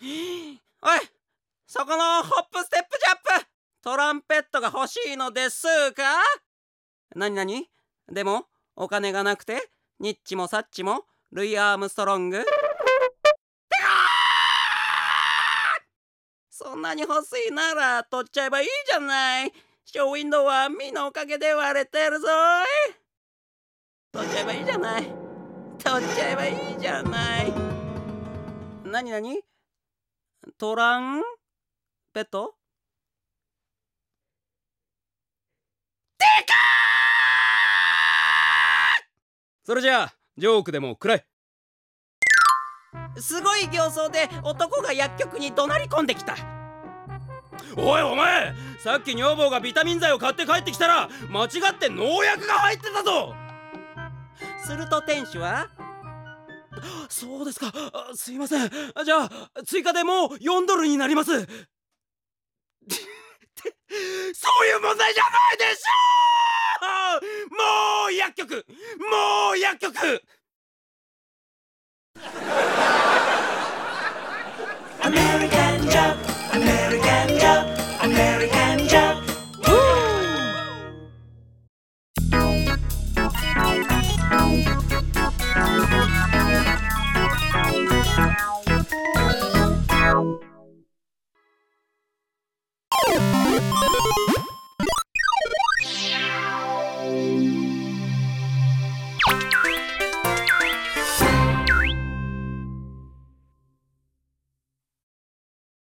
おいそこのホップステップジャップトランペットが欲しいのですか？なになにでもお金がなくてニッチもサッチもルイ・アームストロング？そんなに欲しいなら取っちゃえばいいじゃない。ショーウィンドウはミのおかげで割れてるぞい。取っちゃえばいいじゃない。取っちゃえばいいじゃない。なになにトラン？ペット？でかそれじゃあジョークでも食らえ。すごい形相で男が薬局に怒鳴り込んできた。おいお前さっき女房がビタミン剤を買って帰ってきたら間違って農薬が入ってたぞ。すると店主はそうですか。すいません。じゃあ追加でもう4ドルになります。そういう問題じゃないでしょ！もう薬局もう薬局